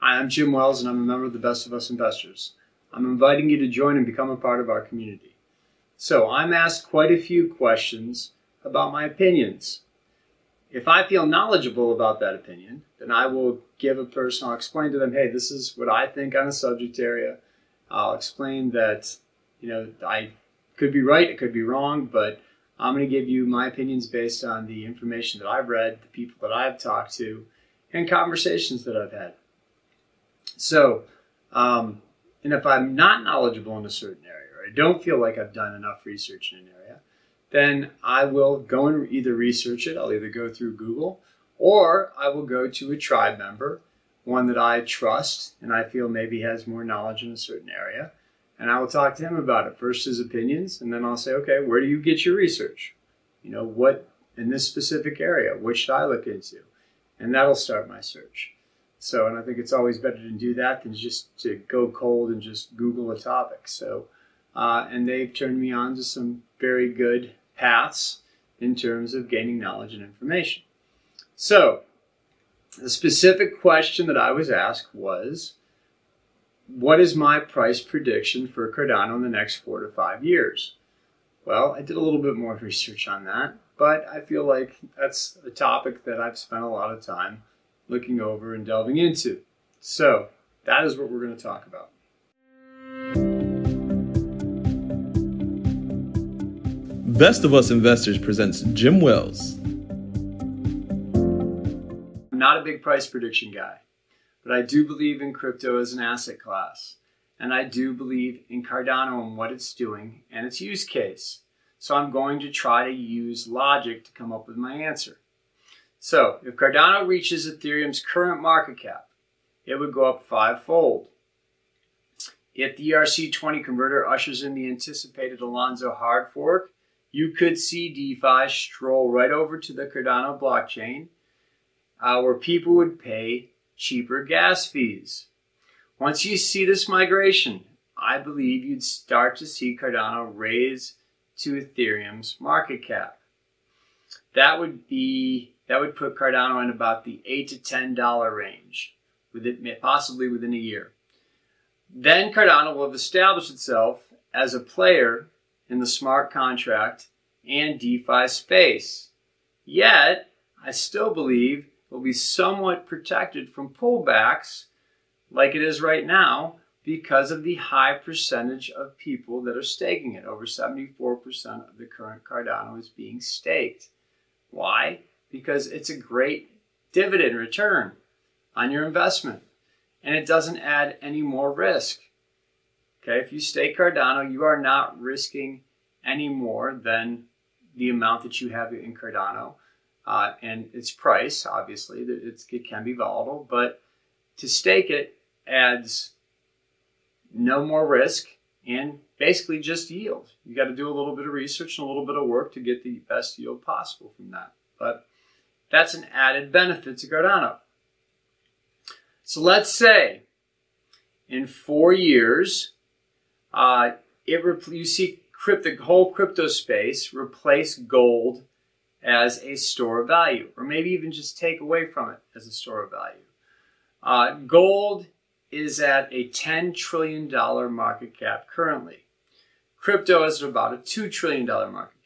Hi, I'm Jim Wells, and I'm a member of the Best of Us Investors. I'm inviting you to join and become a part of our community. So, I'm asked quite a few questions about my opinions. If I feel knowledgeable about that opinion, then I will give a person, I'll explain to them, hey, this is what I think on a subject area. I'll explain that, you know, I could be right, it could be wrong, but I'm going to give you my opinions based on the information that I've read, the people that I've talked to, and conversations that I've had. So, um, and if I'm not knowledgeable in a certain area, or I don't feel like I've done enough research in an area, then I will go and either research it, I'll either go through Google, or I will go to a tribe member, one that I trust and I feel maybe has more knowledge in a certain area, and I will talk to him about it. First, his opinions, and then I'll say, okay, where do you get your research? You know, what in this specific area, what should I look into? And that'll start my search. So, and I think it's always better to do that than just to go cold and just Google a topic. So, uh, and they've turned me on to some very good paths in terms of gaining knowledge and information. So, the specific question that I was asked was what is my price prediction for Cardano in the next four to five years? Well, I did a little bit more research on that, but I feel like that's a topic that I've spent a lot of time looking over and delving into. So, that is what we're going to talk about. Best of Us Investors presents Jim Wells. I'm not a big price prediction guy. But I do believe in crypto as an asset class. And I do believe in Cardano and what it's doing and its use case. So I'm going to try to use logic to come up with my answer. So if Cardano reaches Ethereum's current market cap, it would go up fivefold. If the ERC20 converter ushers in the anticipated Alonzo hard fork, you could see DeFi stroll right over to the Cardano blockchain, uh, where people would pay cheaper gas fees. Once you see this migration, I believe you'd start to see Cardano raise to Ethereum's market cap. That would be that would put Cardano in about the eight to ten dollar range, with it possibly within a year. Then Cardano will have established itself as a player in the smart contract and DeFi space. Yet, I still believe it will be somewhat protected from pullbacks like it is right now because of the high percentage of people that are staking it. Over 74% of the current Cardano is being staked. Why? Because it's a great dividend return on your investment and it doesn't add any more risk. Okay, if you stake Cardano, you are not risking any more than the amount that you have in Cardano uh, and its price, obviously, it can be volatile, but to stake it adds no more risk and basically just yield. You got to do a little bit of research and a little bit of work to get the best yield possible from that. But that's an added benefit to Cardano. So let's say in four years, uh, it you see crypto, the whole crypto space replace gold as a store of value, or maybe even just take away from it as a store of value. Uh, gold is at a $10 trillion market cap currently. Crypto is at about a $2 trillion market.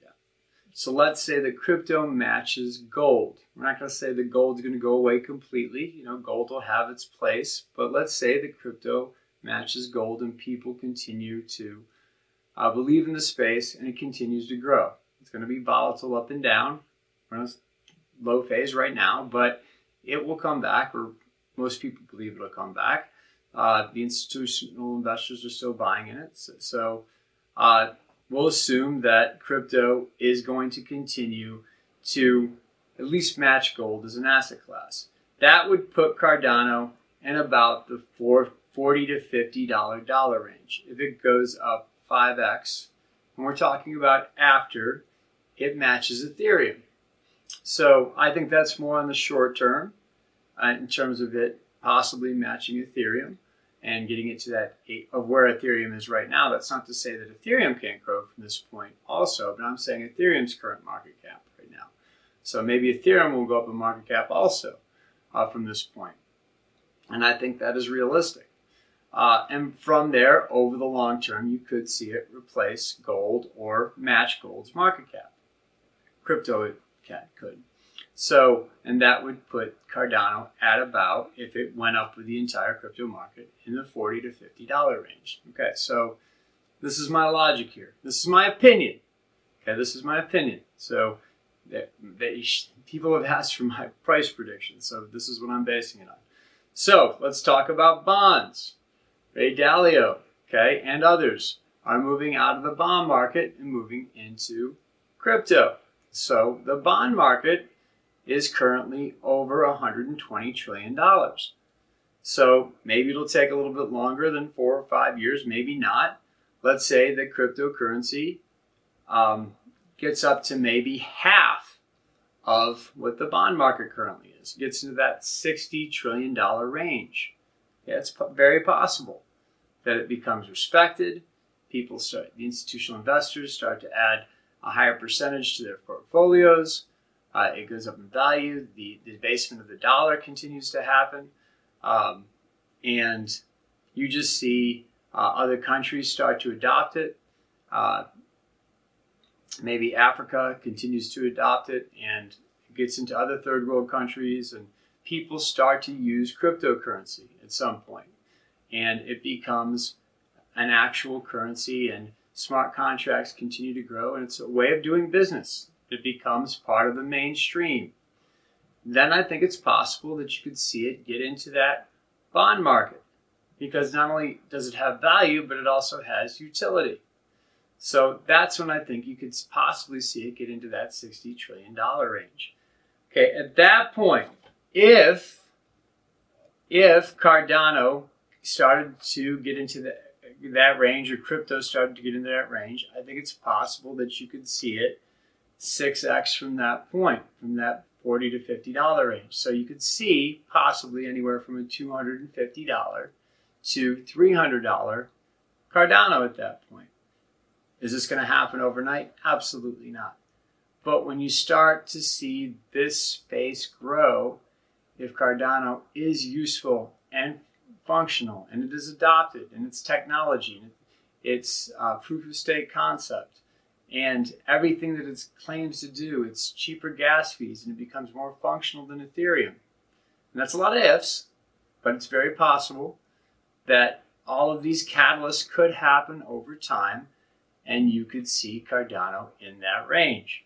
So let's say that crypto matches gold. We're not going to say that gold is going to go away completely. You know, gold will have its place, but let's say that crypto matches gold and people continue to uh, believe in the space and it continues to grow. It's going to be volatile up and down. We're in a low phase right now, but it will come back, or most people believe it'll come back. Uh, the institutional investors are still buying in it. So, so uh, we'll assume that crypto is going to continue to at least match gold as an asset class. That would put Cardano in about the four, 40 to 50 dollar dollar range. If it goes up 5x, and we're talking about after it matches Ethereum. So I think that's more on the short term uh, in terms of it possibly matching Ethereum and getting it to that eight, of where Ethereum is right now. That's not to say that Ethereum can't grow from this point also, but I'm saying Ethereum's current market cap right now. So maybe Ethereum will go up in market cap also uh, from this point. And I think that is realistic. Uh, and from there, over the long term, you could see it replace gold or match gold's market cap. Crypto could. So, and that would put Cardano at about, if it went up with the entire crypto market, in the 40 to $50 range. Okay, so this is my logic here. This is my opinion. Okay, this is my opinion. So, that, that people have asked for my price prediction, so this is what I'm basing it on. So, let's talk about bonds. Ray Dalio, okay, and others are moving out of the bond market and moving into crypto. So the bond market is currently over $120 trillion. So maybe it'll take a little bit longer than four or five years, maybe not. Let's say that cryptocurrency um, gets up to maybe half of what the bond market currently is, it gets into that $60 trillion range. Yeah, it's very possible that it becomes respected. People start, the institutional investors start to add a higher percentage to their portfolios. Uh, it goes up in value. The, debasement of the dollar continues to happen. Um, and you just see uh, other countries start to adopt it. Uh, maybe Africa continues to adopt it and gets into other third world countries, and people start to use cryptocurrency at some point, and it becomes an actual currency, and smart contracts continue to grow, and it's a way of doing business. It becomes part of the mainstream. Then I think it's possible that you could see it get into that bond market because not only does it have value, but it also has utility. So that's when I think you could possibly see it get into that $60 trillion range. Okay, at that point, if if Cardano started to get into the, that range or crypto started to get into that range, I think it's possible that you could see it 6x from that point, from that 40 to $50 range. So you could see possibly anywhere from a $250 to $300 Cardano at that point. Is this going to happen overnight? Absolutely not. But when you start to see this space grow, if Cardano is useful and functional and it is adopted and it's technology and it's a proof of stake concept and everything that it claims to do, it's cheaper gas fees and it becomes more functional than Ethereum. And that's a lot of ifs, but it's very possible that all of these catalysts could happen over time and you could see Cardano in that range.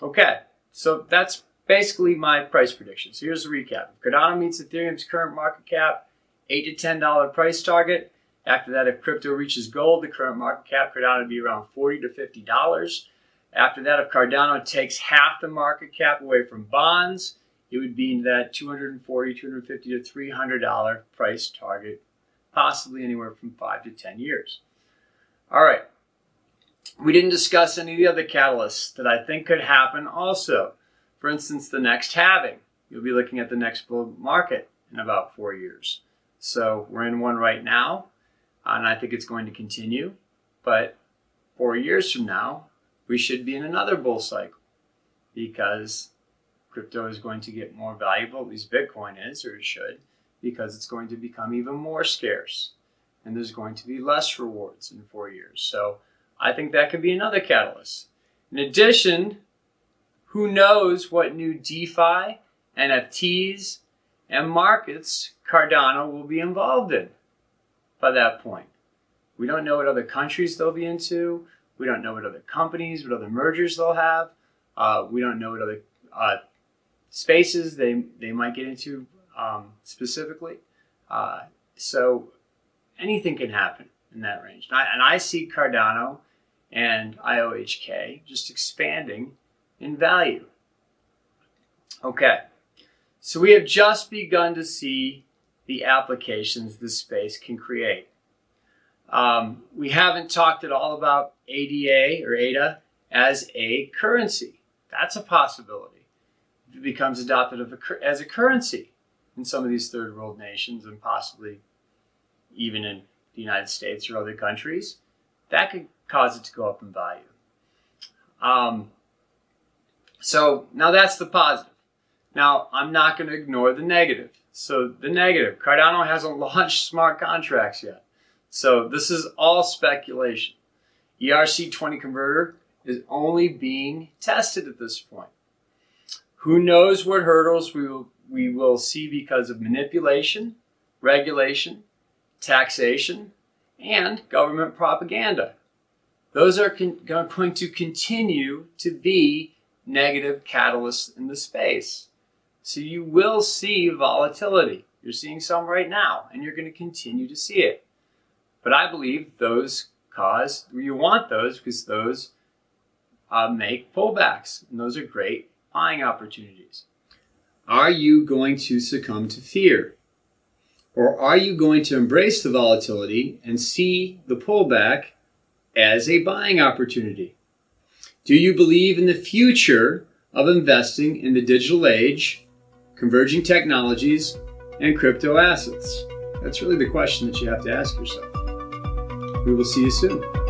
Okay, so that's basically my price prediction. So here's the recap. Cardano meets Ethereum's current market cap, 8 to $10 price target. After that, if crypto reaches gold, the current market cap Cardano would be around 40 to $50. After that, if Cardano takes half the market cap away from bonds, it would be in that 240 250 to $300 price target, possibly anywhere from 5 to 10 years. All right. We didn't discuss any of the other catalysts that I think could happen also. For instance, the next halving. You'll be looking at the next bull market in about four years. So we're in one right now, and I think it's going to continue. But four years from now, we should be in another bull cycle because crypto is going to get more valuable, at least Bitcoin is, or it should, because it's going to become even more scarce. And there's going to be less rewards in four years. So I think that could be another catalyst. In addition, who knows what new DeFi, NFTs, and markets Cardano will be involved in by that point. We don't know what other countries they'll be into. We don't know what other companies, what other mergers they'll have. Uh, we don't know what other uh, spaces they, they might get into um, specifically. Uh, so anything can happen in that range. And I, and I see Cardano and IOHK just expanding in value. Okay. So we have just begun to see the applications this space can create. Um, we haven't talked at all about ADA or ADA as a currency. That's a possibility. If it becomes adopted as a currency in some of these third world nations and possibly even in the United States or other countries, that could cause it to go up in value. Um, so now that's the positive. Now, I'm not going to ignore the negative. So, the negative Cardano hasn't launched smart contracts yet. So, this is all speculation. ERC20 converter is only being tested at this point. Who knows what hurdles we will, we will see because of manipulation, regulation, taxation, and government propaganda. Those are con- going to continue to be negative catalysts in the space. So you will see volatility. You're seeing some right now, and you're going to continue to see it. But I believe those cause, you want those because those uh, make pullbacks, and those are great buying opportunities. Are you going to succumb to fear? Or are you going to embrace the volatility and see the pullback as a buying opportunity? Do you believe in the future of investing in the digital age, converging technologies, and crypto assets? That's really the question that you have to ask yourself. We will see you soon.